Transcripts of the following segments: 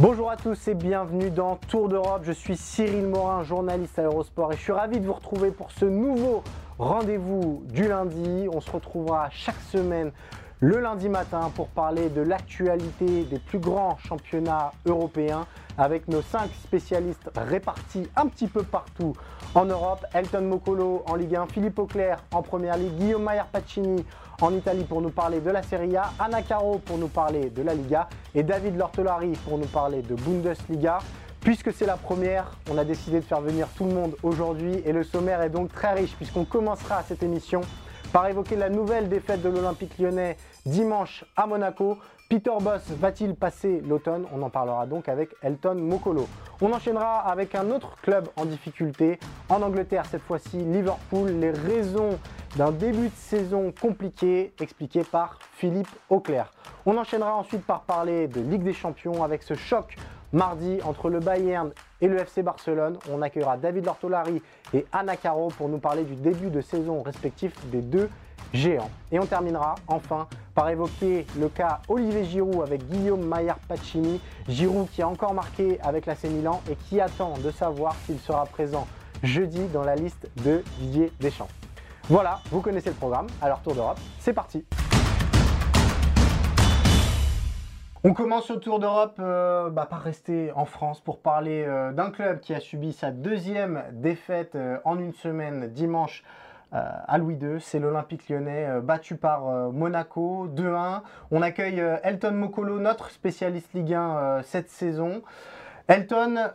Bonjour à tous et bienvenue dans Tour d'Europe. Je suis Cyril Morin, journaliste à Eurosport et je suis ravi de vous retrouver pour ce nouveau rendez-vous du lundi. On se retrouvera chaque semaine le lundi matin pour parler de l'actualité des plus grands championnats européens avec nos cinq spécialistes répartis un petit peu partout en Europe. Elton Mokolo en Ligue 1, Philippe Auclair en Première Ligue, Guillaume Mayer Pacini en Italie pour nous parler de la Serie A, Anna Caro pour nous parler de la Liga et David Lortolari pour nous parler de Bundesliga. Puisque c'est la première, on a décidé de faire venir tout le monde aujourd'hui et le sommaire est donc très riche puisqu'on commencera cette émission par évoquer la nouvelle défaite de l'Olympique lyonnais dimanche à Monaco. Peter Boss va-t-il passer l'automne? On en parlera donc avec Elton Mokolo. On enchaînera avec un autre club en difficulté. En Angleterre, cette fois-ci, Liverpool. Les raisons d'un début de saison compliqué, expliqué par Philippe Auclair. On enchaînera ensuite par parler de Ligue des Champions avec ce choc mardi entre le Bayern et le FC Barcelone. On accueillera David Lortolari et Anna Caro pour nous parler du début de saison respectif des deux géants. Et on terminera enfin par évoquer le cas Olivier Giroud avec Guillaume Maillard Pacini. Giroud qui a encore marqué avec la Milan et qui attend de savoir s'il sera présent jeudi dans la liste de Didier Deschamps. Voilà, vous connaissez le programme. Alors Tour d'Europe, c'est parti. On commence au Tour d'Europe euh, bah, par rester en France pour parler euh, d'un club qui a subi sa deuxième défaite euh, en une semaine dimanche à Louis II. C'est l'Olympique lyonnais battu par Monaco 2-1. On accueille Elton Mokolo, notre spécialiste Ligue 1 cette saison. Elton,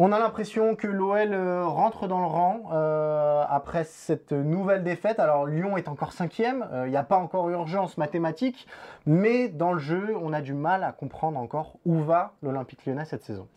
on a l'impression que l'OL euh, rentre dans le rang euh, après cette nouvelle défaite. Alors Lyon est encore cinquième, euh, il n'y a pas encore urgence mathématique, mais dans le jeu, on a du mal à comprendre encore où va l'Olympique lyonnais cette saison.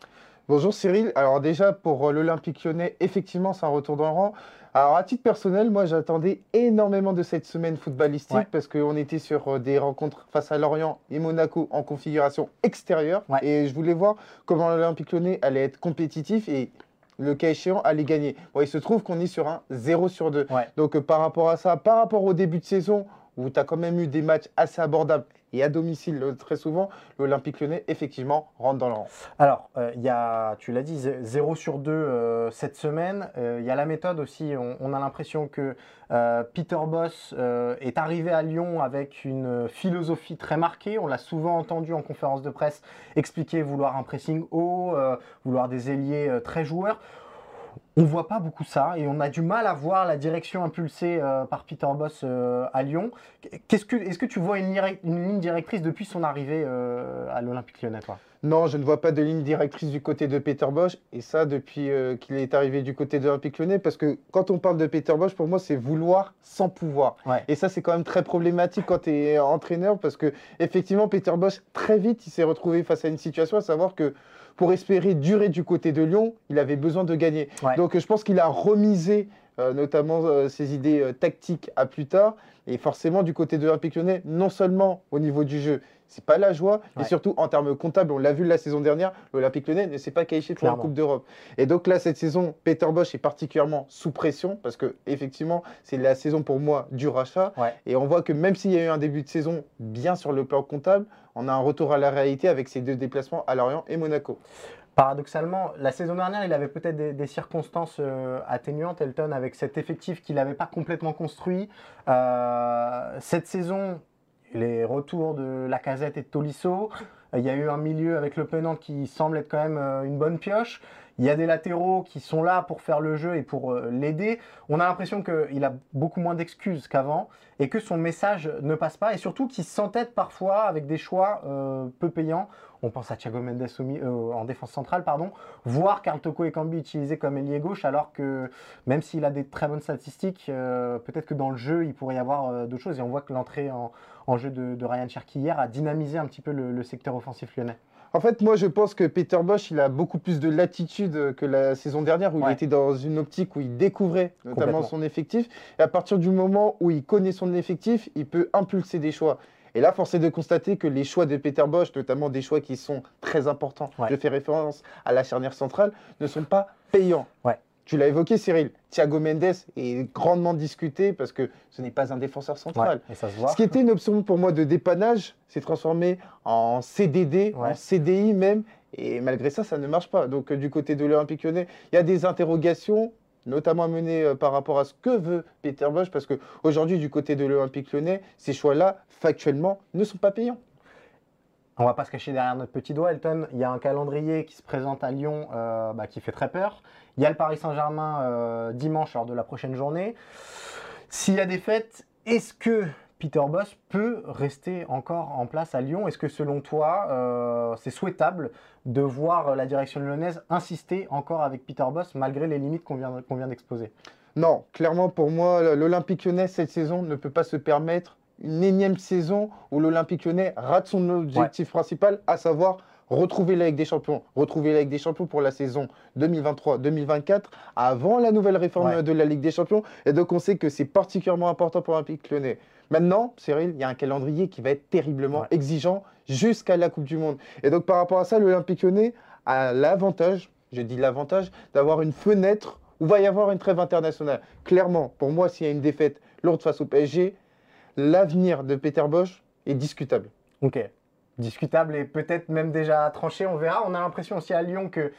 Bonjour Cyril. Alors déjà pour l'Olympique lyonnais, effectivement c'est un retour dans le rang. Alors, à titre personnel, moi, j'attendais énormément de cette semaine footballistique parce qu'on était sur euh, des rencontres face à Lorient et Monaco en configuration extérieure. Et je voulais voir comment l'Olympique Lyonnais allait être compétitif et le cas échéant, allait gagner. Bon, il se trouve qu'on est sur un 0 sur 2. Donc, euh, par rapport à ça, par rapport au début de saison, où tu as quand même eu des matchs assez abordables et à domicile euh, très souvent, l'Olympique lyonnais, effectivement, rentre dans le rang. Alors, euh, il y a, tu l'as dit, 0 sur 2 euh, cette semaine. Il y a la méthode aussi. On, a l'impression que Peter Boss est arrivé à Lyon avec une philosophie très marquée. On l'a souvent entendu en conférence de presse expliquer vouloir un pressing haut, vouloir des ailiers très joueurs on voit pas beaucoup ça et on a du mal à voir la direction impulsée euh, par Peter Boss euh, à Lyon. Qu'est-ce que, est-ce que tu vois une, ligne directrice depuis son arrivée euh, à l'Olympique lyonnais Non, je ne vois pas de ligne directrice du côté de Peter Bosch et ça depuis qu'il est arrivé du côté de l'Olympique lyonnais parce que quand on parle de Peter Bosch, pour moi, c'est vouloir sans pouvoir. Et ça, c'est quand même très problématique quand tu es entraîneur parce que effectivement, Peter Bosch, très vite, il s'est retrouvé face à une situation à savoir que pour espérer durer du côté de Lyon, il avait besoin de gagner. Donc je pense qu'il a remisé euh, notamment euh, ses idées euh, tactiques à plus tard. Et forcément, du côté de l'Olympique lyonnais, non seulement au niveau du jeu, c'est pas la joie, mais surtout en termes comptables, on l'a vu la saison dernière, l'Olympique lyonnais ne s'est pas qualifié pour la Coupe d'Europe. Et donc là, cette saison, Peter Bosch est particulièrement sous pression parce que effectivement, c'est la saison pour moi du rachat. Et on voit que même s'il y a eu un début de saison bien sur le plan comptable, on a un retour à la réalité avec ces deux déplacements à Lorient et Monaco. Paradoxalement, la saison dernière, il avait peut-être des, circonstances euh, atténuantes, Elton, avec cet effectif qu'il n'avait pas complètement construit. Euh, cette saison, les retours de Lacazette et de Tolisso. Il y a eu un milieu avec le Penant qui semble être quand même euh, une bonne pioche. Il y a des latéraux qui sont là pour faire le jeu et pour euh, l'aider. On a l'impression qu'il a beaucoup moins d'excuses qu'avant et que son message ne passe pas et surtout qu'il s'entête parfois avec des choix euh, peu payants. On pense à Thiago Mendes euh, en défense centrale, pardon, voire Carl Toko Ekambi utilisé comme ailier gauche, alors que même s'il a des très bonnes statistiques, peut-être que dans le jeu, il pourrait y avoir d'autres choses. Et on voit que l'entrée en, jeu de, Ryan Cherky hier a dynamisé un petit peu le secteur offensif lyonnais. En fait, moi, je pense que Peter Bosch, il a beaucoup plus de latitude que la saison dernière, où il était dans une optique où il découvrait notamment son effectif. Et à partir du moment où il connaît son effectif, il peut impulser des choix. Et là, force est de constater que les choix de Peter Bosch, notamment des choix qui sont très importants, je fais référence à la charnière centrale, ne sont pas payants. Ouais. Tu l'as évoqué, Cyril. Thiago Mendes est grandement discuté parce que ce n'est pas un défenseur central. Ce qui était une option pour moi de dépannage s'est transformé en CDD, en CDI même. Et malgré ça, ça ne marche pas. Donc, euh, du côté de l'Olympique lyonnais, il y a des interrogations, notamment menées euh, par rapport à ce que veut Peter Bosch, parce qu'aujourd'hui, du côté de l'Olympique lyonnais, ces choix-là, factuellement, ne sont pas payants. On va pas se cacher derrière notre petit doigt, Elton. Il y a un calendrier qui se présente à Lyon euh, bah, qui fait très peur. Il y a le Paris Saint-Germain euh, dimanche lors de la prochaine journée. S'il y a des fêtes, est-ce que Peter Boss peut rester encore en place à Lyon? Est-ce que selon toi, euh, c'est souhaitable de voir la direction lyonnaise insister encore avec Peter Boss malgré les limites qu'on vient, vient d'exposer? Non, clairement pour moi, l'Olympique lyonnais cette saison ne peut pas se permettre une énième saison où l'Olympique lyonnais rate son objectif principal, à savoir retrouver la Ligue des Champions, retrouver la Ligue des Champions pour la saison 2023-2024 avant la nouvelle réforme de la Ligue des Champions. Et donc on sait que c'est particulièrement important pour l'Olympique lyonnais. Maintenant, Cyril, il y a un calendrier qui va être terriblement exigeant jusqu'à la Coupe du Monde. Et donc par rapport à ça, l'Olympique lyonnais a l'avantage, je dis l'avantage, d'avoir une fenêtre où va y avoir une trêve internationale. Clairement, pour moi, s'il y a une défaite lourde face au PSG, l'avenir de Peter Bosch est discutable. Ok. Discutable et peut-être même déjà tranché, on verra. On a l'impression aussi à Lyon que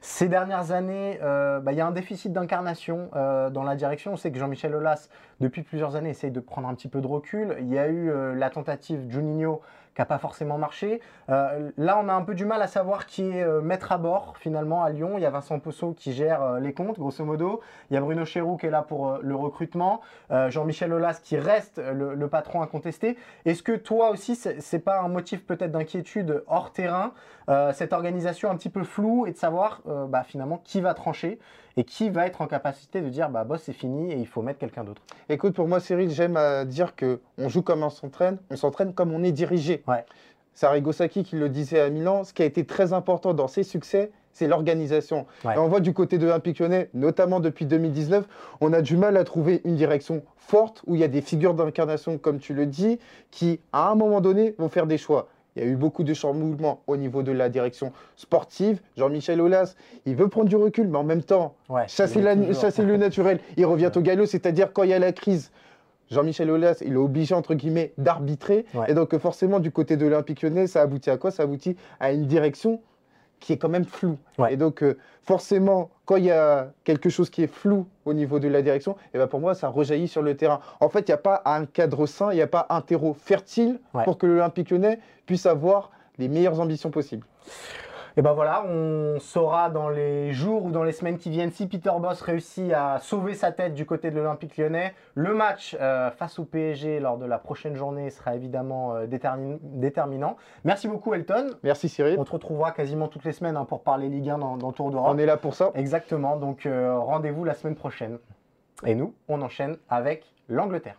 ces dernières années, euh, bah, il y a un déficit d'incarnation euh, dans la direction. On sait que Jean-Michel Aulas, depuis plusieurs années, essaye de prendre un petit peu de recul. Il y a eu euh, la tentative Juninho pas forcément marché. Euh, là, on a un peu du mal à savoir qui est euh, maître à bord finalement à Lyon. Il y a Vincent Posso qui gère euh, les comptes, grosso modo. Il y a Bruno Chéroux qui est là pour le recrutement. Jean-Michel Aulas qui reste le, patron incontesté. Est-ce que toi aussi, c'est pas un motif peut-être d'inquiétude hors terrain, cette organisation un petit peu floue et de savoir bah, finalement qui va trancher et qui va être en capacité de dire bah boss c'est fini et il faut mettre quelqu'un d'autre. Écoute pour moi Cyril j'aime à dire que on joue comme on s'entraîne, on s'entraîne comme on est dirigé. Ouais. C'est Arrigo qui le disait à Milan, ce qui a été très important dans ses succès, c'est l'organisation. Et on voit du côté de l'Olympique lyonnais, notamment depuis 2019, on a du mal à trouver une direction forte où il y a des figures d'incarnation, comme tu le dis, qui, à un moment donné, vont faire des choix. Il y a eu beaucoup de changements au niveau de la direction sportive. Jean-Michel Aulas, il veut prendre du recul, mais en même temps, chasser, le naturel. Il revient au galop, c'est-à-dire quand il y a la crise. Jean-Michel Aulas, il est obligé, entre guillemets, d'arbitrer. Et donc, forcément, du côté de l'Olympique lyonnais, ça aboutit à quoi? Ça aboutit à une direction qui est quand même flou. Et donc, euh, forcément, quand il y a quelque chose qui est flou au niveau de la direction, et eh ben pour moi, ça rejaillit sur le terrain. En fait, il n'y a pas un cadre sain, il n'y a pas un terreau fertile pour que l'Olympique lyonnais puisse avoir les meilleures ambitions possibles. Et ben voilà, on saura dans les jours ou dans les semaines qui viennent si Peter Boss réussit à sauver sa tête du côté de l'Olympique lyonnais. Le match euh, face au PSG lors de la prochaine journée sera évidemment euh, déterminant. Merci beaucoup Elton. Merci Cyril. On te retrouvera quasiment toutes les semaines hein, pour parler Ligue 1 dans, dans Tour d'Europe. On est là pour ça. Exactement, donc euh, rendez-vous la semaine prochaine. Et nous, on enchaîne avec l'Angleterre.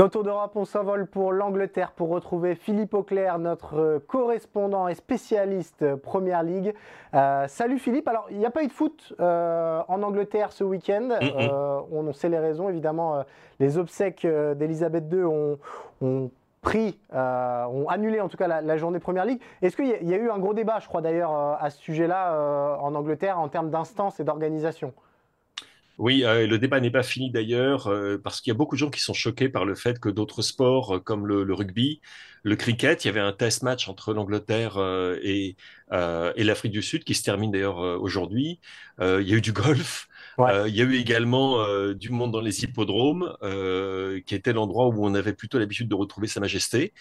Dans Tour d'Europe, on s'envole pour l'Angleterre pour retrouver Philippe Auclair, notre euh, correspondant et spécialiste euh, Première Ligue. Euh, salut Philippe. Alors, il n'y a pas eu de foot en Angleterre ce week-end. on, sait les raisons, évidemment. les obsèques d'Elisabeth II ont, pris, ont annulé en tout cas la, journée Première Ligue. Est-ce qu'il y, a eu un gros débat, je crois d'ailleurs, à ce sujet-là en Angleterre en termes d'instance et d'organisation? Oui, euh, le débat n'est pas fini d'ailleurs, euh, parce qu'il y a beaucoup de gens qui sont choqués par le fait que d'autres sports, euh, comme le, rugby, le cricket, il y avait un test match entre l'Angleterre et, et l'Afrique du Sud, qui se termine d'ailleurs aujourd'hui. il y a eu du golf. Il y a eu également du monde dans les hippodromes, qui était l'endroit où on avait plutôt l'habitude de retrouver Sa Majesté.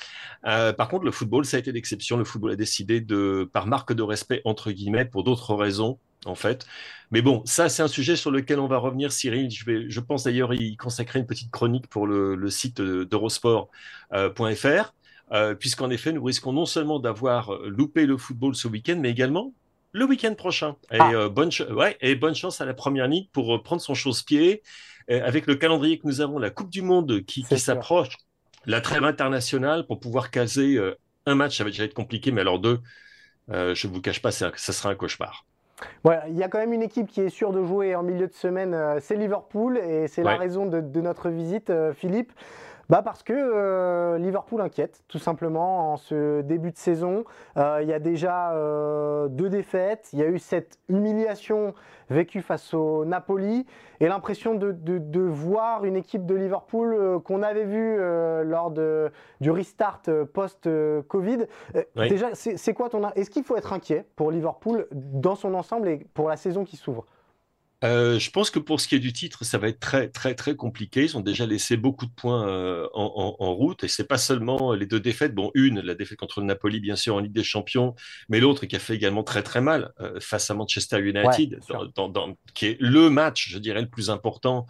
par contre, le football, ça a été l'exception. Le football a décidé de, par marque de respect, entre guillemets, pour d'autres raisons, en fait. Mais bon, ça, c'est un sujet sur lequel on va revenir, Cyril. Je, pense d'ailleurs y consacrer une petite chronique pour le, site d'eurosport.fr, euh, puisqu'en effet, nous risquons non seulement d'avoir loupé le football ce week-end, mais également le week-end prochain. Et, ah. euh, bonne ouais, et bonne chance à la première ligue pour euh, prendre son chausse-pied. avec le calendrier que nous avons, la Coupe du Monde qui, s'approche, la trêve internationale pour pouvoir caser un match, ça va déjà être compliqué, mais alors deux, je ne vous cache pas, ça sera un cauchemar il y a quand même une équipe qui est sûre de jouer en milieu de semaine, euh, c'est Liverpool, et c'est la raison de, notre visite, euh, Philippe. Bah parce que euh, Liverpool inquiète, tout simplement, en ce début de saison. il y a déjà deux défaites, il y a eu cette humiliation vécue face au Napoli, et l'impression de, voir une équipe de Liverpool qu'on avait vue lors de, du restart post-Covid. Déjà, c'est quoi ton... Est-ce qu'il faut être inquiet pour Liverpool dans son ensemble et pour la saison qui s'ouvre? Euh, je pense que pour ce qui est du titre, ça va être très très très compliqué. Ils ont déjà laissé beaucoup de points euh, en, en, route et c'est pas seulement les deux défaites. Bon, une, la défaite contre le Napoli, bien sûr en Ligue des Champions, mais l'autre qui a fait également très très mal euh, face à Manchester United, dans, dans, qui est le match, je dirais, le plus important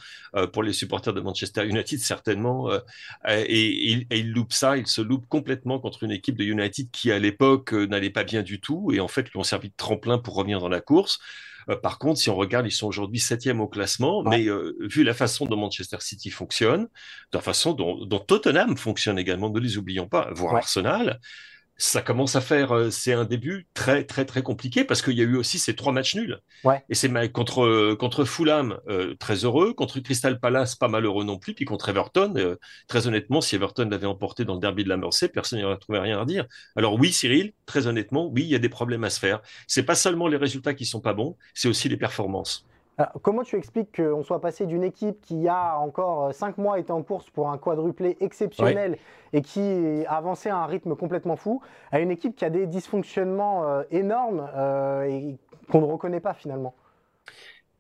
pour les supporters de Manchester United certainement. Et, et, et, il loupe ça, il se loupe complètement contre une équipe de United qui à l'époque n'allait pas bien du tout et en fait lui ont servi de tremplin pour revenir dans la course. Euh, par contre, si on regarde, ils sont aujourd'hui septième au classement, mais euh, vu la façon dont Manchester City fonctionne, de la façon dont, Tottenham fonctionne également, ne les oublions pas, voire Arsenal, ça commence à faire, euh, c'est un début très très très compliqué parce qu'il y a eu aussi ces trois matchs nuls. Et c'est contre contre Fulham euh, très heureux, contre Crystal Palace pas malheureux non plus, puis contre Everton euh, très honnêtement, si Everton l'avait emporté dans le derby de la Mersey, personne n'aurait trouvé rien à dire. Alors oui, Cyril, très honnêtement, oui, il y a des problèmes à se faire. C'est pas seulement les résultats qui sont pas bons, c'est aussi les performances comment tu expliques qu'on soit passé d'une équipe qui a encore 5 euh, mois été en course pour un quadruplé exceptionnel et qui avançait à un rythme complètement fou, à une équipe qui a des dysfonctionnements euh, énormes euh, et qu'on ne reconnaît pas finalement?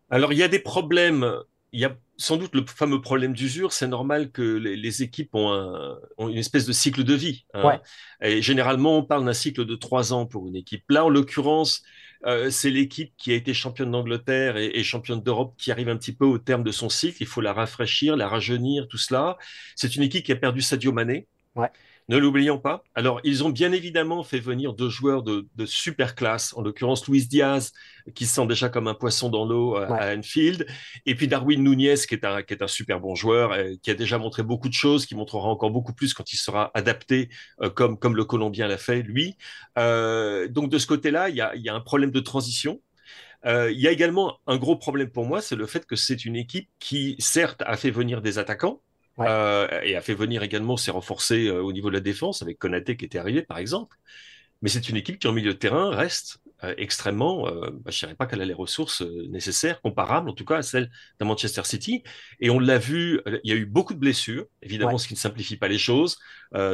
Alors il y a des problèmes. Il y a sans doute le fameux problème d'usure. C'est normal que les, équipes ont, une espèce de cycle de vie. Hein. Et généralement, on parle d'un cycle de 3 ans pour une équipe. Là, en l'occurrence, euh, c'est l'équipe qui a été championne d'Angleterre et, championne d'Europe qui arrive un petit peu au terme de son cycle. Il faut la rafraîchir, la rajeunir, tout cela. C'est une équipe qui a perdu Sadio Mané. Ouais. Ne l'oublions pas. Alors, ils ont bien évidemment fait venir deux joueurs de, super classe, en l'occurrence Luis Diaz, qui se sent déjà comme un poisson dans l'eau euh, à, Anfield, et puis Darwin Nunez, qui est un, qui est un super bon joueur, et qui a déjà montré beaucoup de choses, qui montrera encore beaucoup plus quand il sera adapté, euh, comme, comme le Colombien l'a fait, lui. Euh, donc, de ce côté-là, il y a, y a, un problème de transition. il y a également un gros problème pour moi, c'est le fait que c'est une équipe qui, certes, a fait venir des attaquants, euh, et a fait venir également, s'est renforcé euh, au niveau de la défense avec Konaté qui était arrivé par exemple. Mais c'est une équipe qui en milieu de terrain reste euh, extrêmement, bah, je ne dirais pas qu'elle a les ressources nécessaires, comparables en tout cas à celles de Manchester City. Et on l'a vu, il y a eu beaucoup de blessures, évidemment, ce qui ne simplifie pas les choses.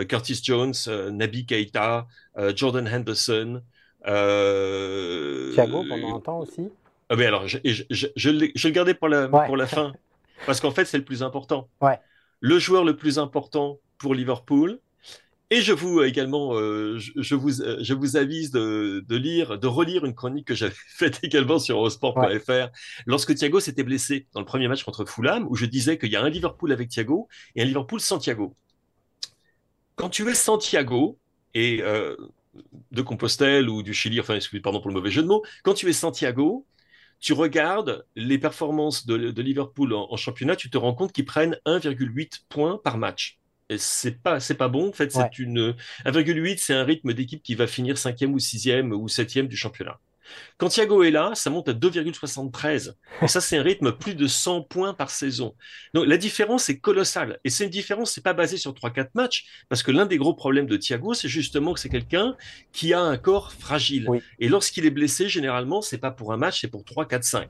Curtis Jones, Naby Keita, Jordan Henderson. Thiago pendant un temps aussi. Ah, mais alors, je, je, je, je, le gardais pour la, pour la fin, parce qu'en fait, c'est le plus important. Ouais le joueur le plus important pour Liverpool. Et je vous également, euh, je, vous, je vous avise de, lire, de relire une chronique que j'avais faite également sur Eurosport.fr lorsque Thiago s'était blessé dans le premier match contre Fulham, où je disais qu'il y a un Liverpool avec Thiago et un Liverpool sans Thiago. Quand tu es sans Thiago et euh, de Compostelle ou du Chili, enfin, pardon pour le mauvais jeu de mots, quand tu es sans Thiago, tu regardes les performances de, Liverpool en, championnat, tu te rends compte qu'ils prennent 1,8 points par match. Et c'est pas, c'est pas bon. En fait, c'est une 1,8, c'est un rythme d'équipe qui va finir cinquième ou sixième ou septième du championnat. Quand Thiago est là, ça monte à 2,73. Et ça, c'est un rythme plus de 100 points par saison. Donc la différence est colossale. Et c'est une différence, c'est pas basé sur 3-4 matchs, parce que l'un des gros problèmes de Thiago, c'est justement que c'est quelqu'un qui a un corps fragile. Et lorsqu'il est blessé, généralement, c'est pas pour un match, c'est pour 3, 4, 5.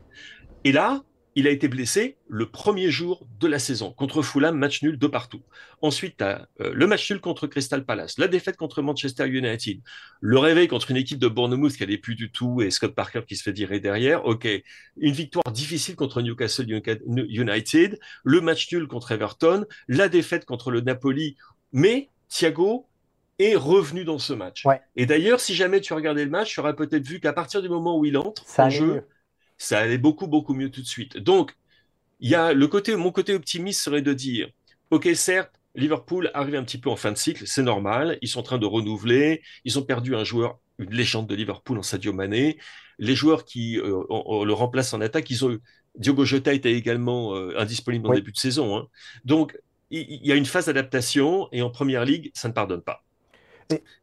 Et là, il a été blessé le premier jour de la saison contre Fulham, match nul de partout. Ensuite, euh, le match nul contre Crystal Palace, la défaite contre Manchester United, le réveil contre une équipe de Bournemouth qui n'allait plus du tout et Scott Parker qui se fait virer derrière. Ok, une victoire difficile contre Newcastle United, le match nul contre Everton, la défaite contre le Napoli. Mais Thiago est revenu dans ce match. Et d'ailleurs, si jamais tu regardais le match, tu aurais peut-être vu qu'à partir du moment où il entre en jeu, ça allait beaucoup, beaucoup mieux tout de suite. Donc, il y a le côté, mon côté optimiste serait de dire, OK, certes, Liverpool arrive un petit peu en fin de cycle, c'est normal, ils sont en train de renouveler, ils ont perdu un joueur, une légende de Liverpool en Sadio Mané, les joueurs qui euh, le remplacent en attaque, ils ont Diogo Jota était également euh, indisponible en début de saison. Hein. Donc, il y, a une phase d'adaptation et en première ligue, ça ne pardonne pas.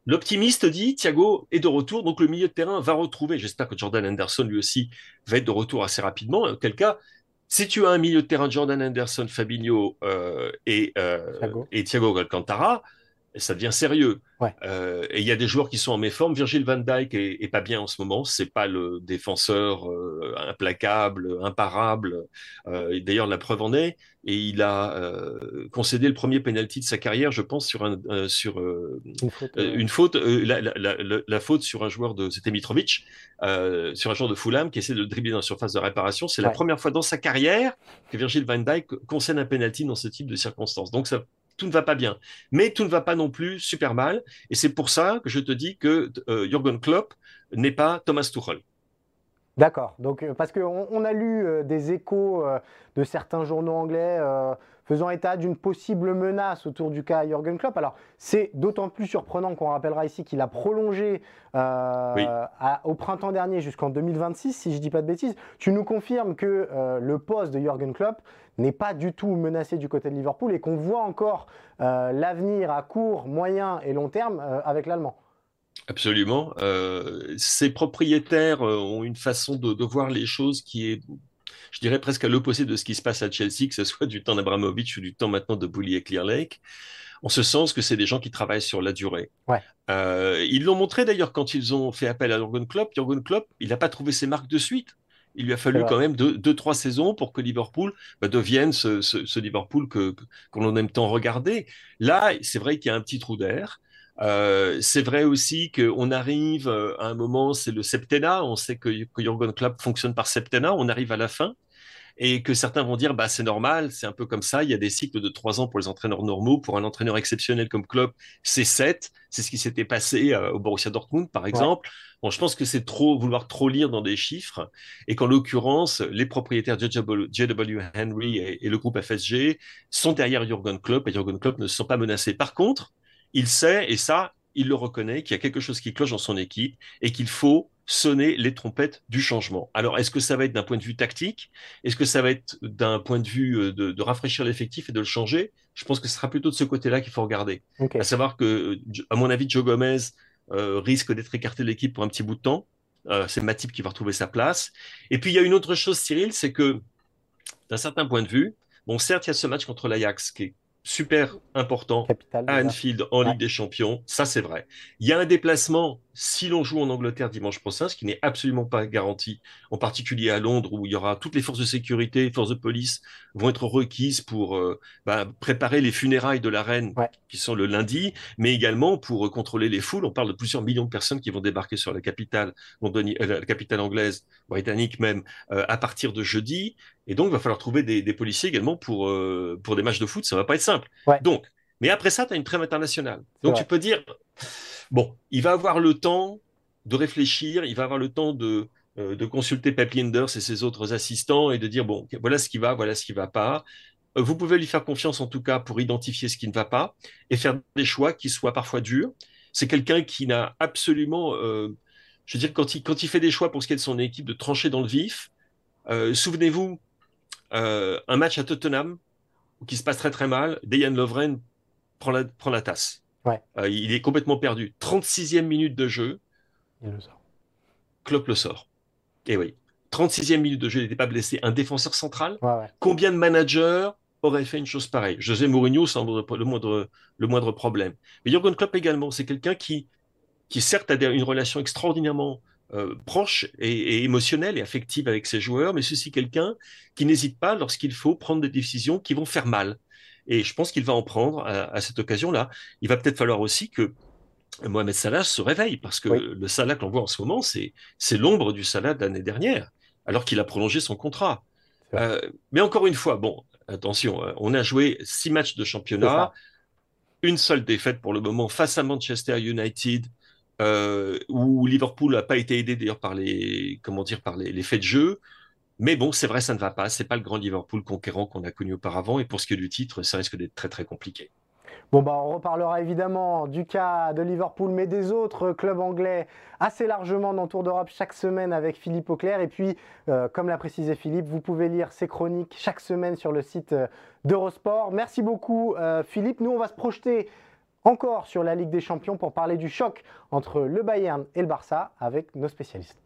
L'optimiste dit Thiago est de retour, donc le milieu de terrain va retrouver. J'espère que Jordan Anderson lui aussi va être de retour assez rapidement. En quel cas, si tu as un milieu de terrain Jordan Anderson, Fabinho euh, et, euh, Thiago. et Thiago Alcantara, ça devient sérieux. Euh, et il y a des joueurs qui sont en méforme. Virgil van Dijk est, pas bien en ce moment. C'est pas le défenseur euh, implacable, imparable. Euh, D'ailleurs, la preuve en est. Et il a euh, concédé le premier penalty de sa carrière, je pense, sur un sur une faute, une faute la, la, la, faute sur un joueur de c'était Mitrovic, sur un joueur de Fulham qui essaie de dribbler dans la surface de réparation. C'est la première fois dans sa carrière que Virgil van Dijk concède un penalty dans ce type de circonstances. Donc ça tout ne va pas bien. Mais tout ne va pas non plus super mal. Et c'est pour ça que je te dis que euh, Jürgen Klopp n'est pas Thomas Tuchel. D'accord. Donc, euh, parce qu'on on a lu euh, des échos de certains journaux anglais faisant état d'une possible menace autour du cas Jürgen Klopp. Alors, c'est d'autant plus surprenant qu'on rappellera ici qu'il a prolongé au printemps dernier jusqu'en 2026, si je ne dis pas de bêtises. Tu nous confirmes que le poste de Jürgen Klopp n'est pas du tout menacé du côté de Liverpool et qu'on voit encore euh, l'avenir à court, moyen et long terme euh, avec l'Allemand. Absolument. Euh, ces propriétaires ont une façon de, voir les choses qui est, je dirais, presque à l'opposé de ce qui se passe à Chelsea, que ce soit du temps d'Abramovich ou du temps maintenant de Bully et Clear Lake. En ce sens que c'est des gens qui travaillent sur la durée. ils l'ont montré d'ailleurs quand ils ont fait appel à Jurgen Klopp. Jurgen Klopp, il n'a pas trouvé ses marques de suite. Il lui a fallu quand même deux, trois saisons pour que Liverpool bah, devienne ce, Liverpool que qu'on aime tant regarder. Là, c'est vrai qu'il y a un petit trou d'air. Euh, c'est vrai aussi qu'on arrive euh, à un moment, c'est le septennat. On sait que, que Jurgen Klopp fonctionne par septennat. On arrive à la fin et que certains vont dire bah c'est normal, c'est un peu comme ça. Il y a des cycles de trois ans pour les entraîneurs normaux. Pour un entraîneur exceptionnel comme Klopp, c'est sept. C'est ce qui s'était passé euh, au Borussia Dortmund, par exemple. Bon, je pense que c'est trop vouloir trop lire dans des chiffres et qu'en l'occurrence, les propriétaires JW Henry et, le groupe FSG sont derrière Jurgen Klopp et Jurgen Klopp ne se sont pas menacés. Par contre, il sait, et ça, il le reconnaît, qu'il y a quelque chose qui cloche dans son équipe et qu'il faut sonner les trompettes du changement. Alors, est-ce que ça va être d'un point de vue tactique? Est-ce que ça va être d'un point de vue euh, de, rafraîchir l'effectif et de le changer? Je pense que ce sera plutôt de ce côté-là qu'il faut regarder. À savoir que, à mon avis, Joe Gomez euh, risque d'être écarté de l'équipe pour un petit bout de temps. Euh, c'est Matip qui va retrouver sa place. Et puis, il y a une autre chose, Cyril, c'est que, d'un certain point de vue, bon, certes, il y a ce match contre l'Ajax qui est super important à Anfield en Ligue des Champions, ça c'est vrai. Il y a un déplacement si l'on joue en Angleterre dimanche prochain, ce qui n'est absolument pas garanti, en particulier à Londres où il y aura toutes les forces de sécurité, forces de police vont être requises pour euh, bah, préparer les funérailles de la reine qui sont le lundi, mais également pour euh, contrôler les foules. On parle de plusieurs millions de personnes qui vont débarquer sur la capitale, euh, la capitale anglaise, britannique même, à partir de jeudi. Et donc, il va falloir trouver des, policiers également pour, pour des matchs de foot. Ça va pas être simple. Donc, mais après ça, tu as une trêve internationale. Donc, tu peux dire Bon, il va avoir le temps de réfléchir, il va avoir le temps de, euh, consulter Pep Linders et ses autres assistants et de dire, bon, voilà ce qui va, voilà ce qui ne va pas. Euh, vous pouvez lui faire confiance en tout cas pour identifier ce qui ne va pas et faire des choix qui soient parfois durs. C'est quelqu'un qui n'a absolument, euh, je veux dire, quand il, quand il fait des choix pour ce qui est de son équipe, de trancher dans le vif. Souvenez-vous, un match à Tottenham qui se passe très très mal, Dejan Lovren prend la, prend la tasse. Euh, il est complètement perdu. 36e minute de jeu. Il le sort. Klopp le sort. Et oui. 36e minute de jeu, il n'était pas blessé. Un défenseur central. Combien de managers auraient fait une chose pareille? José Mourinho semble le moindre, le moindre problème. Mais Jurgen Klopp également, c'est quelqu'un qui, qui certes a une relation extraordinairement proche et, émotionnelle et affective avec ses joueurs, mais c'est aussi quelqu'un qui n'hésite pas lorsqu'il faut prendre des décisions qui vont faire mal. Et je pense qu'il va en prendre à, cette occasion-là. Il va peut-être falloir aussi que Mohamed Salah se réveille, parce que le Salah que l'on voit en ce moment, c'est l'ombre du Salah de l'année dernière, alors qu'il a prolongé son contrat. mais encore une fois, bon, attention, on a joué six matchs de championnat une seule défaite pour le moment face à Manchester United, euh, où Liverpool n'a pas été aidé d'ailleurs par les comment dire par les, faits de jeu. Mais bon, c'est vrai, ça ne va pas. C'est pas le grand Liverpool conquérant qu'on a connu auparavant. Et pour ce qui est du titre, ça risque d'être très très compliqué. Bon, bah, on reparlera évidemment du cas de Liverpool, mais des autres clubs anglais assez largement dans Tour d'Europe chaque semaine avec Philippe Auclair. Et puis, euh, comme l'a précisé Philippe, vous pouvez lire ses chroniques chaque semaine sur le site euh, d'Eurosport. Merci beaucoup, euh, Philippe. Nous, on va se projeter encore sur la Ligue des Champions pour parler du choc entre le Bayern et le Barça avec nos spécialistes.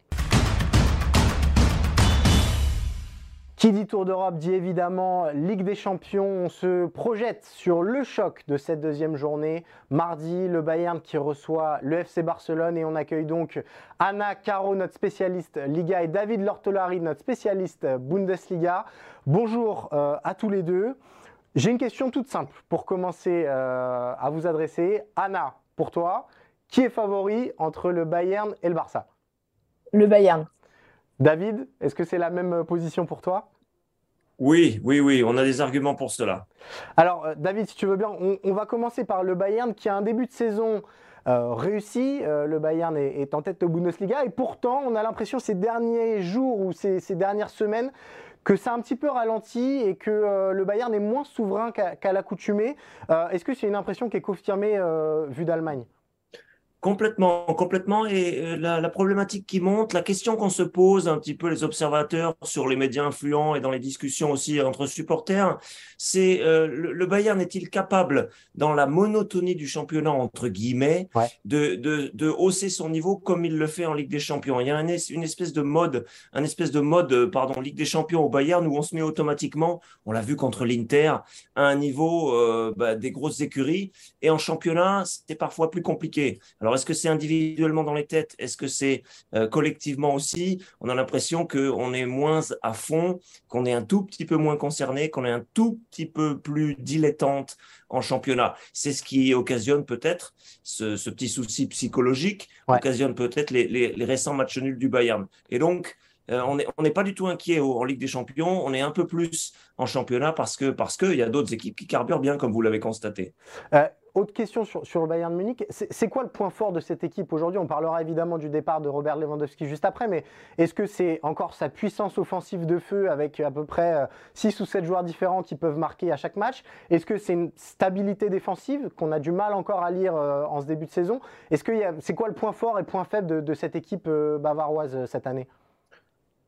Qui dit Tour d'Europe dit évidemment Ligue des Champions. On se projette sur le choc de cette deuxième journée. Mardi, le Bayern qui reçoit le FC Barcelone et on accueille donc Anna Caro, notre spécialiste Liga, et David Lortolari, notre spécialiste Bundesliga. Bonjour euh, à tous les deux. J'ai une question toute simple pour commencer euh, à vous adresser. Anna, pour toi, qui est favori entre le Bayern et le Barça? Le Bayern. David, est-ce que c'est la même position pour toi? Oui, oui, oui, on a des arguments pour cela. Alors, euh, David, si tu veux bien, on, va commencer par le Bayern qui a un début de saison euh, réussi. Euh, le Bayern est, en tête de Bundesliga et pourtant, on a l'impression ces derniers jours ou ces, dernières semaines que ça a un petit peu ralenti et que le Bayern est moins souverain qu'à l'accoutumée. Est-ce que c'est une impression qui est confirmée vue d'Allemagne? Complètement, complètement. Et euh, la, problématique qui monte, la question qu'on se pose un petit peu les observateurs sur les médias influents et dans les discussions aussi entre supporters, c'est euh, le, Bayern est-il capable, dans la monotonie du championnat entre guillemets, de, de, de, hausser son niveau comme il le fait en Ligue des Champions? Il y a une, une espèce de mode, un espèce de mode, euh, pardon, Ligue des Champions au Bayern où on se met automatiquement, on l'a vu contre l'Inter, à un niveau bah, des grosses écuries. Et en championnat, c'est parfois plus compliqué. Alors est-ce que c'est individuellement dans les têtes? Est-ce que c'est euh, collectivement aussi? On a l'impression qu'on est moins à fond, qu'on est un tout petit peu moins concerné, qu'on est un tout petit peu plus dilettante en championnat. C'est ce qui occasionne peut-être ce, petit souci psychologique, occasionne peut-être les, récents matchs nuls du Bayern. Et donc, euh, on n'est pas du tout inquiet en Ligue des Champions, on est un peu plus en championnat parce que parce qu'il y a d'autres équipes qui carburent bien, comme vous l'avez constaté. Euh, autre question sur, le Bayern de Munich. C'est quoi le point fort de cette équipe aujourd'hui? On parlera évidemment du départ de Robert Lewandowski juste après, mais est-ce que c'est encore sa puissance offensive de feu avec à peu près 6 euh, ou 7 joueurs différents qui peuvent marquer à chaque match? Est-ce que c'est une stabilité défensive qu'on a du mal encore à lire euh, en ce début de saison? Est-ce c'est quoi le point fort et point faible de, cette équipe euh, bavaroise cette année?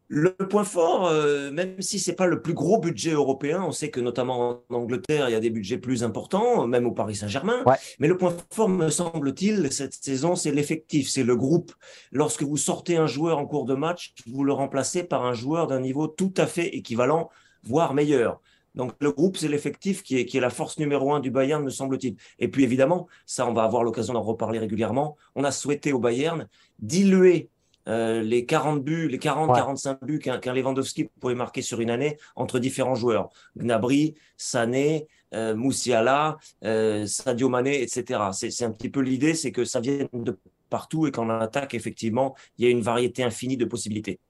Le point fort, euh, même si c'est pas le plus gros budget européen, on sait que notamment en Angleterre, il y a des budgets plus importants, même au Paris Saint-Germain. Mais le point fort, me semble-t-il, cette saison, c'est l'effectif, c'est le groupe. Lorsque vous sortez un joueur en cours de match, vous le remplacez par un joueur d'un niveau tout à fait équivalent, voire meilleur. Donc le groupe, c'est l'effectif qui est, qui est la force numéro un du Bayern, me semble-t-il. Et puis évidemment, ça, on va avoir l'occasion d'en reparler régulièrement. On a souhaité au Bayern diluer euh, les 40 buts, les 40, 45 buts qu'un Lewandowski pourrait marquer sur une année entre différents joueurs. Gnabry, Sané, euh, Moussiala, euh, Sadio Mané, etc. C'est un petit peu l'idée, c'est que ça vienne de partout et qu'en attaque, effectivement, il y a une variété infinie de possibilités.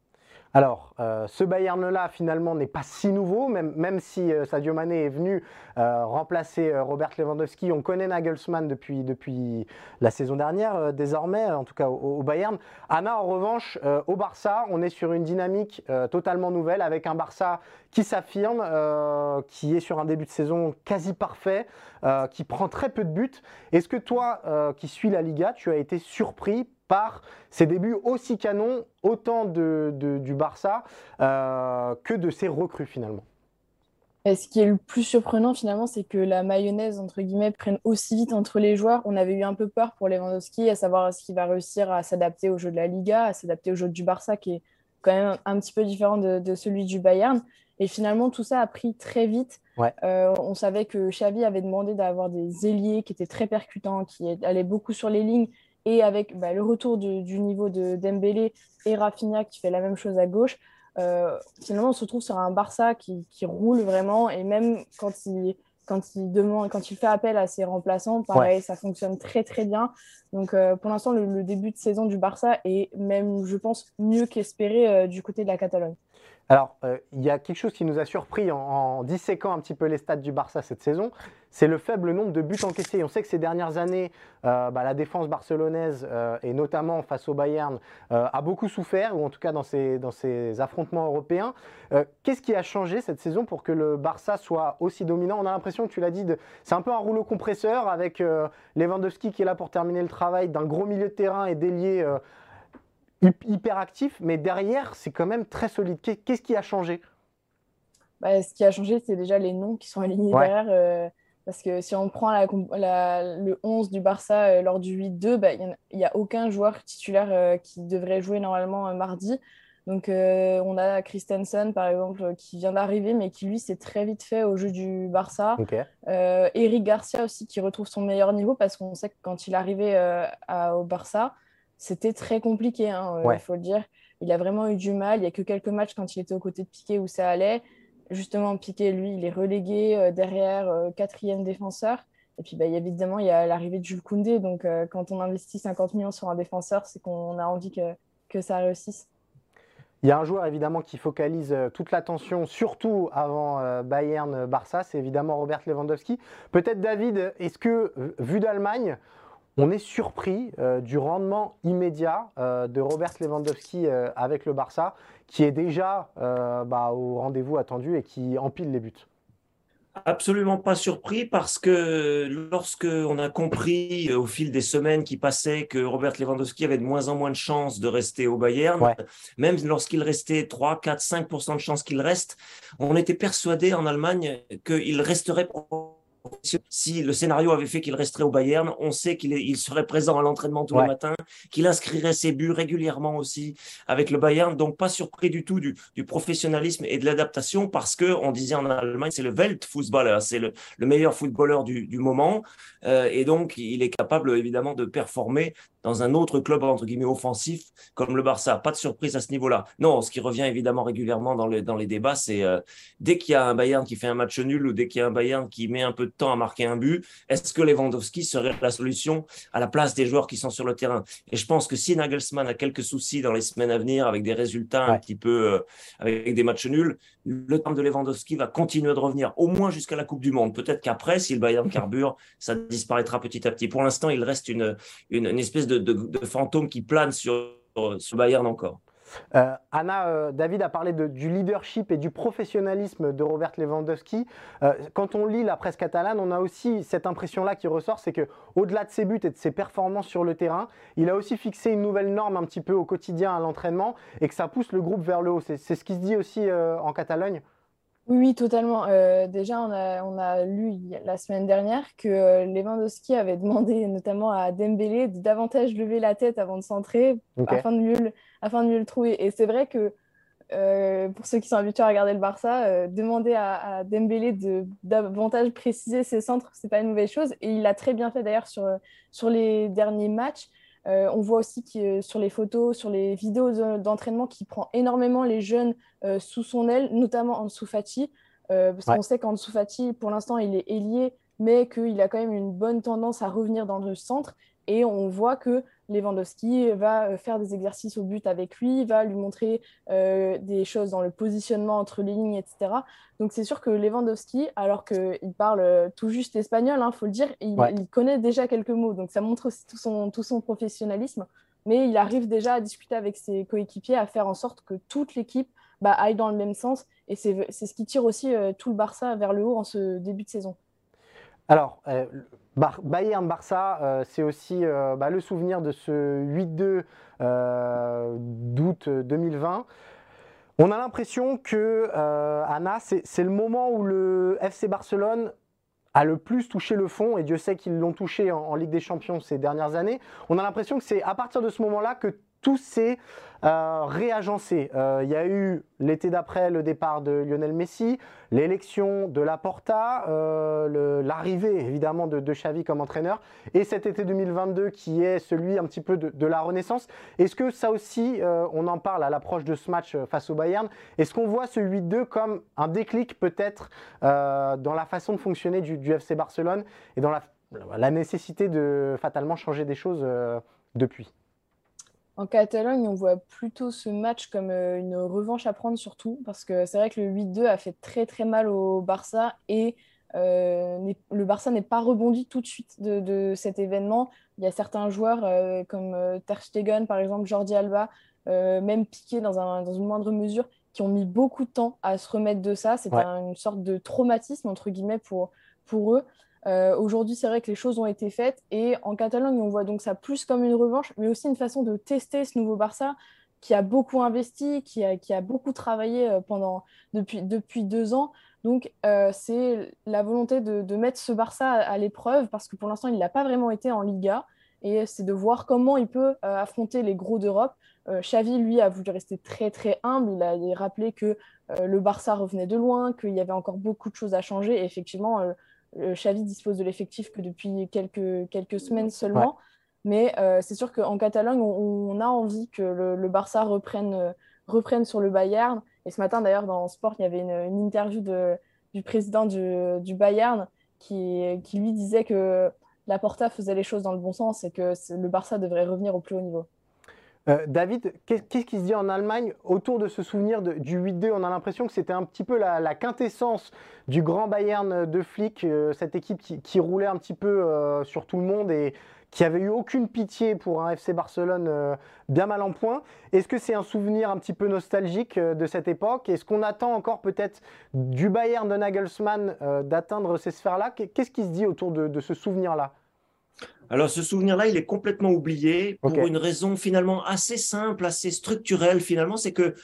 Alors, euh, ce Bayern-là, finalement, n'est pas si nouveau, même, si euh, Sadio Mané est venu euh, remplacer Robert Lewandowski. On connaît Nagelsmann depuis, depuis la saison dernière, désormais, en tout cas au, Bayern. Anna, en revanche, au Barça, on est sur une dynamique totalement nouvelle, avec un Barça qui s'affirme, qui est sur un début de saison quasi parfait, qui prend très peu de buts. Est-ce que toi, qui suis la Liga, tu as été surpris par ses débuts aussi canons, autant de, du Barça euh, que de ses recrues finalement. ce qui est le plus surprenant finalement, c'est que la mayonnaise, entre guillemets, prenne aussi vite entre les joueurs. On avait eu un peu peur pour Lewandowski, à savoir ce qu'il va réussir à s'adapter au jeu de la Liga, à s'adapter au jeu du Barça, qui est quand même un petit peu différent de, celui du Bayern. Et finalement, tout ça a pris très vite. Euh, on savait que Xavi avait demandé d'avoir des ailiers qui étaient très percutants, qui allaient beaucoup sur les lignes et avec bah, le retour du niveau de Dembélé et Rafinha qui fait la même chose à gauche, euh, finalement on se retrouve sur un Barça qui, roule vraiment et même quand il, quand il demande, quand il fait appel à ses remplaçants, pareil, ça fonctionne très très bien. Donc euh, pour l'instant, le, début de saison du Barça est même, je pense, mieux qu'espéré euh, du côté de la Catalogne. Alors, euh, il y a quelque chose qui nous a surpris en, disséquant un petit peu les stats du Barça cette saison, c'est le faible nombre de buts encaissés. On sait que ces dernières années, euh, bah, la défense barcelonaise, euh, et notamment face au Bayern, a beaucoup souffert, ou en tout cas dans ces affrontements européens. Qu'est-ce qui a changé cette saison pour que le Barça soit aussi dominant? On a l'impression, tu l'as dit, c'est un peu un rouleau compresseur avec Lewandowski qui est là pour terminer le travail d'un gros milieu de terrain et délié hyper actif, mais derrière, c'est quand même très solide. Qu'est-ce qui a changé? Bah, Ce qui a changé, c'est déjà les noms qui sont alignés derrière. Euh, parce que si on prend le 11 du Barça euh, lors du 8-2, bah, il n'y a, aucun joueur titulaire euh, qui devrait jouer normalement mardi. Donc, on a Christensen, par exemple, qui vient d'arriver, mais qui, lui, s'est très vite fait au jeu du Barça. Eric Garcia aussi, qui retrouve son meilleur niveau, parce qu'on sait que quand il arrivait au Barça, c'était très compliqué, hein, euh, il faut le dire. Il a vraiment eu du mal. Il n'y a que quelques matchs quand il était aux côtés de Piqué où ça allait. Justement, Piqué, lui, il est relégué euh, derrière euh, quatrième défenseur. Et puis, bah, évidemment, il y a l'arrivée de Jules Koundé. Donc, quand on investit 50 millions sur un défenseur, c'est qu'on a envie que, que ça réussisse. Il y a un joueur évidemment qui focalise toute l'attention, surtout avant Bayern-Barça, c'est évidemment Robert Lewandowski. Peut-être David, est-ce que, vu d'Allemagne, on est surpris euh, du rendement immédiat euh, de Robert Lewandowski euh, avec le Barça, qui est déjà bah, au rendez-vous attendu et qui empile les buts. Absolument pas surpris parce que lorsque on a compris au fil des semaines qui passaient que Robert Lewandowski avait de moins en moins de chances de rester au Bayern, même lorsqu'il restait 3, 4, 5% de chances qu'il reste, on était persuadé en Allemagne qu'il resterait si le scénario avait fait qu'il resterait au Bayern, on sait qu'il serait présent à l'entraînement tous les matins, qu'il inscrirait ses buts régulièrement aussi avec le Bayern. Donc pas surpris du tout du, professionnalisme et de l'adaptation parce que on disait en Allemagne c'est le Weltfußballer, c'est le, meilleur footballeur du, moment. Euh, et donc il est capable évidemment de performer dans un autre club entre guillemets offensif comme le Barça. Pas de surprise à ce niveau-là. Non, ce qui revient évidemment régulièrement dans les, dans les débats, c'est euh, dès qu'il y a un Bayern qui fait un match nul ou dès qu'il y a un Bayern qui met un peu de temps à marquer un but, est-ce que Lewandowski serait la solution à la place des joueurs qui sont sur le terrain? Et je pense que si Nagelsmann a quelques soucis dans les semaines à venir avec des résultats un petit peu euh, avec des matchs nuls, le temps de Lewandowski va continuer de revenir au moins jusqu'à la Coupe du Monde. Peut-être qu'après, si le Bayern carbure, ça disparaîtra petit à petit. Pour l'instant, il reste une, une, une espèce de, de, fantôme qui plane sur, sur Bayern encore. Euh, Anna, euh, David a parlé du leadership et du professionnalisme de Robert Lewandowski. Euh, quand on lit la presse catalane, on a aussi cette impression-là qui ressort, c'est que au-delà de ses buts et de ses performances sur le terrain, il a aussi fixé une nouvelle norme un petit peu au quotidien à l'entraînement et que ça pousse le groupe vers le haut. C'est ce qui se dit aussi en Catalogne. Oui, totalement. Euh, déjà, on a, on a lu la semaine dernière que euh, Lewandowski avait demandé notamment à Dembélé de davantage lever la tête avant de centrer afin, de mieux, afin de mieux le trouver. Et c'est vrai que euh, pour ceux qui sont habitués à regarder le Barça, demander à, Dembélé de davantage préciser ses centres, c'est pas une nouvelle chose. Et il l'a très bien fait d'ailleurs sur, sur les derniers matchs. Euh, on voit aussi que sur les photos, sur les vidéos d'entraînement, qu'il prend énormément les jeunes euh, sous son aile, notamment Ansu Fati, euh, parce qu'on sait qu'Ansu Fati, pour l'instant, il est ailier, mais qu'il a quand même une bonne tendance à revenir dans le centre. Et on voit que Lewandowski va euh, faire des exercices au but avec lui, va lui montrer euh, des choses dans le positionnement entre les lignes, etc. Donc c'est sûr que Lewandowski, alors qu'il parle euh, tout juste espagnol, il hein, faut le dire, il, connaît déjà quelques mots. Donc ça montre aussi tout son, tout son professionnalisme. Mais il arrive déjà à discuter avec ses coéquipiers, à faire en sorte que toute l'équipe bah, aille dans le même sens. Et c'est ce qui tire aussi tout le Barça vers le haut en ce début de saison. Alors, Bayern-Barça, euh, c'est aussi euh, bah, le souvenir de ce 8-2 euh, d'août 2020. On a l'impression que, Anna, c'est le moment où le FC Barcelone a le plus touché le fond, et Dieu sait qu'ils l'ont touché en, Ligue des Champions ces dernières années. On a l'impression que c'est à partir de ce moment-là que tout s'est euh, réagencé. Euh, il y a eu l'été d'après le départ de Lionel Messi, l'élection de Laporta, euh, l'arrivée évidemment de, de, Xavi comme entraîneur, et cet été 2022 qui est celui un petit peu de, la renaissance. Est-ce que ça aussi, on en parle à l'approche de ce match face au Bayern, est-ce qu'on voit ce 8-2 comme un déclic peut-être dans la façon de fonctionner du, FC Barcelone et dans la nécessité de fatalement changer des choses depuis? En Catalogne, on voit plutôt ce match comme euh, une revanche à prendre surtout, parce que c'est vrai que le 8-2 a fait très très mal au Barça et euh, le Barça n'est pas rebondi tout de suite de, cet événement. Il y a certains joueurs euh, comme Ter Stegen, par exemple, Jordi Alba, même Piqué dans, dans, une moindre mesure, qui ont mis beaucoup de temps à se remettre de ça. C'est une sorte de traumatisme, entre guillemets, pour, pour eux. Euh, aujourd'hui, c'est vrai que les choses ont été faites et en Catalogne, on voit donc ça plus comme une revanche, mais aussi une façon de tester ce nouveau Barça qui a beaucoup investi, qui a, qui a beaucoup travaillé euh, pendant, depuis, depuis deux ans. Donc, euh, c'est la volonté de, de, mettre ce Barça à, l'épreuve parce que pour l'instant, il n'a pas vraiment été en Liga et c'est de voir comment il peut affronter les gros d'Europe. Xavi, lui, a voulu rester très, très humble. Il a rappelé que le Barça revenait de loin, qu'il y avait encore beaucoup de choses à changer. Et effectivement, Xavi dispose de l'effectif que depuis quelques, quelques semaines seulement. Mais euh, c'est sûr qu'en Catalogne, on, a envie que le, Barça reprenne, euh, reprenne sur le Bayern. Et ce matin, d'ailleurs, dans Sport, il y avait une, interview de, du président du, Bayern qui, qui, lui disait que la Porta faisait les choses dans le bon sens et que le Barça devrait revenir au plus haut niveau. Euh, David, qu'est-ce qui se dit en Allemagne autour de ce souvenir du 8-2 On a l'impression que c'était un petit peu la, quintessence du grand Bayern de Flick, euh, cette équipe qui, roulait un petit peu euh, sur tout le monde et qui avait eu aucune pitié pour un FC Barcelone bien mal en point. Est-ce que c'est un souvenir un petit peu nostalgique de cette époque? Est-ce qu'on attend encore peut-être du Bayern de Nagelsmann d'atteindre ces sphères-là? Qu'est-ce qui se dit autour de ce souvenir-là? Alors ce souvenir-là, il est complètement oublié pour une raison finalement assez simple, assez structurelle finalement, c'est que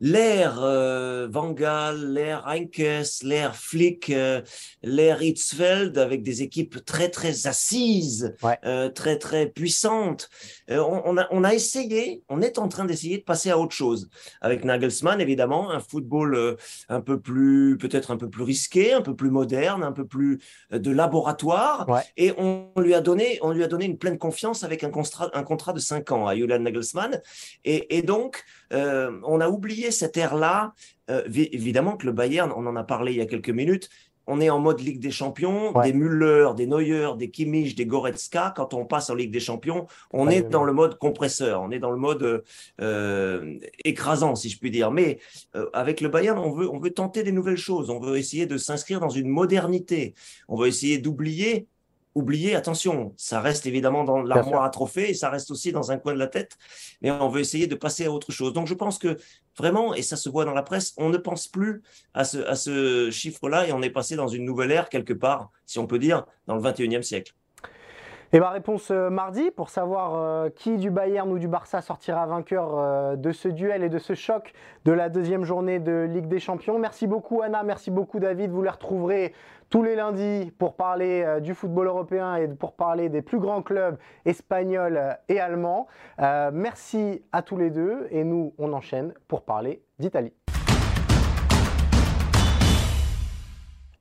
l'ère euh, Van Gaal, l'ère Heinkes, l'ère Flick, euh, l'ère Hitzfeld, avec des équipes très très assises, euh, très très puissantes. Euh, on, a, on a essayé, on est en train d'essayer de passer à autre chose. Avec Nagelsmann, évidemment, un football un peu plus, peut-être un peu plus risqué, un peu plus moderne, un peu plus de laboratoire. Et on lui a donné, on lui a donné une pleine confiance avec un contrat, un contrat de 5 ans à Julian Nagelsmann. Et, et donc, on a oublié cette ère-là, euh, évidemment que le Bayern, on en a parlé il y a quelques minutes, on est en mode Ligue des Champions, des Müller, des Neuer, des Kimmich, des Goretzka. Quand on passe en Ligue des Champions, on est dans le mode compresseur, on est dans le mode euh, écrasant, si je puis dire. Mais euh, avec le Bayern, on veut, on veut tenter des nouvelles choses, on veut essayer de s'inscrire dans une modernité, on veut essayer d'oublier oublier, attention, ça reste évidemment dans l'armoire à trophées et ça reste aussi dans un coin de la tête, mais on veut essayer de passer à autre chose. Donc je pense que vraiment, et ça se voit dans la presse, on ne pense plus à ce, à ce chiffre-là et on est passé dans une nouvelle ère quelque part, si on peut dire, dans le 21e siècle. Et ma réponse euh, mardi pour savoir euh, qui du Bayern ou du Barça sortira vainqueur euh, de ce duel et de ce choc de la deuxième journée de Ligue des Champions. Merci beaucoup Anna, merci beaucoup David. Vous les retrouverez tous les lundis pour parler du football européen et pour parler des plus grands clubs espagnols et allemands. merci à tous les deux et nous on enchaîne pour parler d'Italie.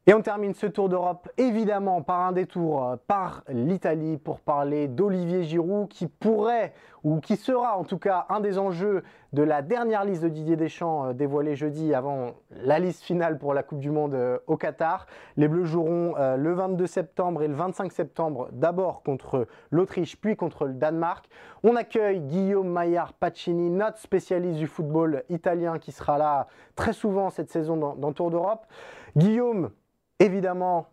Et on termine ce tour d'Europe évidemment par un détour euh, par l'Italie pour parler d'Olivier Giroud qui pourrait ou qui sera en tout cas un des enjeux de la dernière liste de Didier Deschamps euh, dévoilée jeudi avant la liste finale pour la Coupe du Monde euh, au Qatar. Les Bleus joueront le 22 septembre et le 25 septembre d'abord contre l'Autriche puis contre le Danemark. On accueille Guillaume Maillard Pacini, notre spécialiste du football italien qui sera là très souvent cette saison dans, dans Tour d'Europe. Guillaume, Évidemment,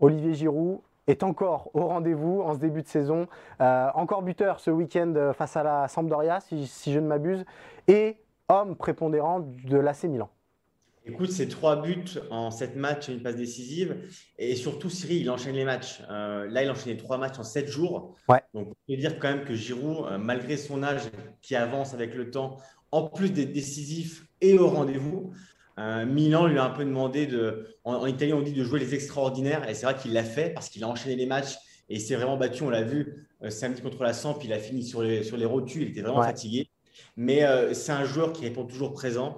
Olivier Giroud est encore au rendez-vous en ce début de saison. Euh, encore buteur ce week-end euh, face à la Sampdoria, si, je ne m'abuse, et homme prépondérant de l'AC Milan. Écoute, c'est trois buts en sept matchs, une passe décisive. Et surtout, Cyril, il enchaîne les matchs. Euh, là, il a enchaîné trois matchs en sept jours. Ouais. Donc, on peut dire quand même que Giroud, malgré son âge qui avance avec le temps, en plus d'être décisif et au rendez-vous, euh, Milan lui a un peu demandé de. En, Italie, on dit de jouer les extraordinaires, et c'est vrai qu'il l'a fait parce qu'il a enchaîné les matchs et il s'est vraiment battu. On l'a vu samedi contre la Samp, il a fini sur les, sur les rotules, il était vraiment fatigué. Mais euh, c'est un joueur qui répond toujours présent.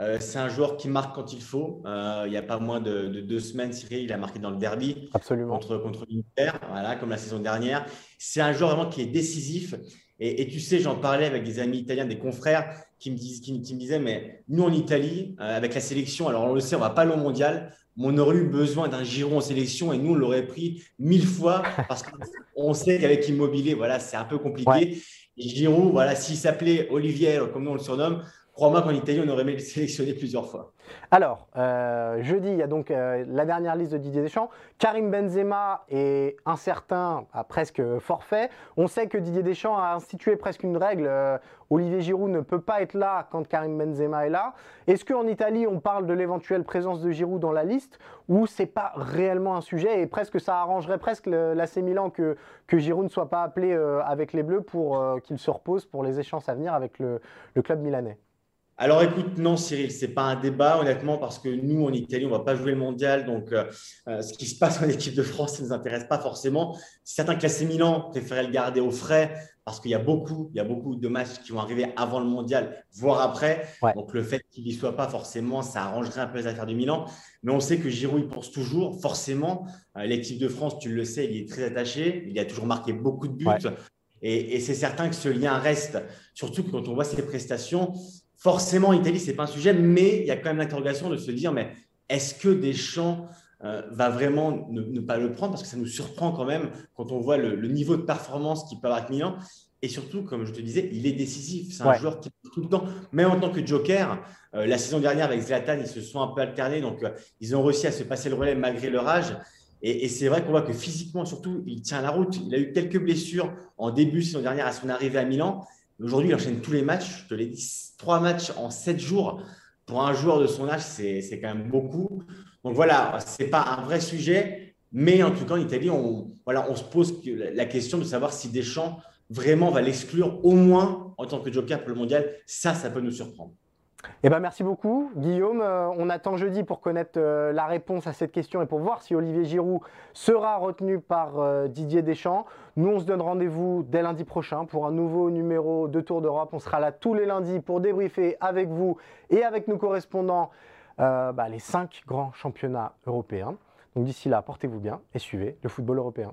Euh, c'est un joueur qui marque quand il faut. il n'y a pas moins de, deux semaines, Cyril, il a marqué dans le derby Absolument. contre, contre l'Inter, voilà, comme la saison dernière. C'est un joueur vraiment qui est décisif. Et, tu sais, j'en parlais avec des amis italiens, des confrères qui me, disent, qui, me disaient, mais nous en Italie, avec la sélection, alors on le sait, on va pas aller au mondial, on aurait eu besoin d'un Giroud en sélection et nous, on l'aurait pris mille fois parce qu'on sait qu'avec Immobilier, voilà, c'est un peu compliqué. Giroud, voilà, s'il s'appelait Olivier, comme nous on le surnomme, crois-moi qu'en Italie, on aurait aimé le sélectionner plusieurs fois. Alors, euh, jeudi, il y a donc euh, la dernière liste de Didier Deschamps. Karim Benzema est incertain, presque forfait. On sait que Didier Deschamps a institué presque une règle. Euh, Olivier Giroud ne peut pas être là quand Karim Benzema est là. Est-ce qu'en Italie, on parle de l'éventuelle présence de Giroud dans la liste ou c'est pas réellement un sujet et presque ça arrangerait presque l'AC Milan que, que Giroud ne soit pas appelé avec les Bleus pour qu'il se repose pour les échanges à venir avec le club milanais? Alors écoute, non Cyril, c'est pas un débat honnêtement parce que nous en Italie, on va pas jouer le mondial, donc euh, euh, ce qui se passe en équipe de France, ça ne nous intéresse pas forcément. Certains classés Milan préféraient le garder au frais parce qu'il y a beaucoup, il y a beaucoup de matchs qui vont arriver avant le mondial, voire après. Donc le fait qu'il n'y soit pas forcément, ça arrangerait un peu les affaires du Milan. Mais on sait que Giroud il pense toujours, forcément. Euh, l'équipe de France, tu le sais, il est très attaché, il a toujours marqué beaucoup de buts. Et, et c'est certain que ce lien reste, surtout quand on voit ses prestations forcément, Italie, ce n'est pas un sujet, mais il y a quand même l'interrogation de se dire, mais est-ce que Deschamps euh, va vraiment ne, pas le prendre? Parce que ça nous surprend quand même quand on voit le, niveau de performance qu'il peut avoir avec Milan. Et surtout, comme je te disais, il est décisif. C'est un joueur qui tout le temps, même en tant que joker. Euh, la saison dernière, avec Zlatan, ils se sont un peu alternés. Donc, euh, ils ont réussi à se passer le relais malgré leur âge. Et, et c'est vrai qu'on voit que physiquement, surtout, il tient la route. Il a eu quelques blessures en début saison dernière à son arrivée à Milan. Aujourd'hui, il enchaîne tous les matchs. Je te l'ai dit, trois matchs en sept jours. Pour un joueur de son âge, c'est quand même beaucoup. Donc voilà, ce n'est pas un vrai sujet. Mais en tout cas, en Italie, on, se pose la question de savoir si Deschamps vraiment va l'exclure au moins en tant que joker pour le mondial. Ça, ça peut nous surprendre. Eh ben merci beaucoup, Guillaume. Euh, on attend jeudi pour connaître euh, la réponse à cette question et pour voir si Olivier Giroud sera retenu par euh, Didier Deschamps. Nous, on se donne rendez-vous dès lundi prochain pour un nouveau numéro de Tour d'Europe. On sera là tous les lundis pour débriefer avec vous et avec nos correspondants bah, les cinq grands championnats européens. Donc d'ici là, portez-vous bien et suivez le football européen.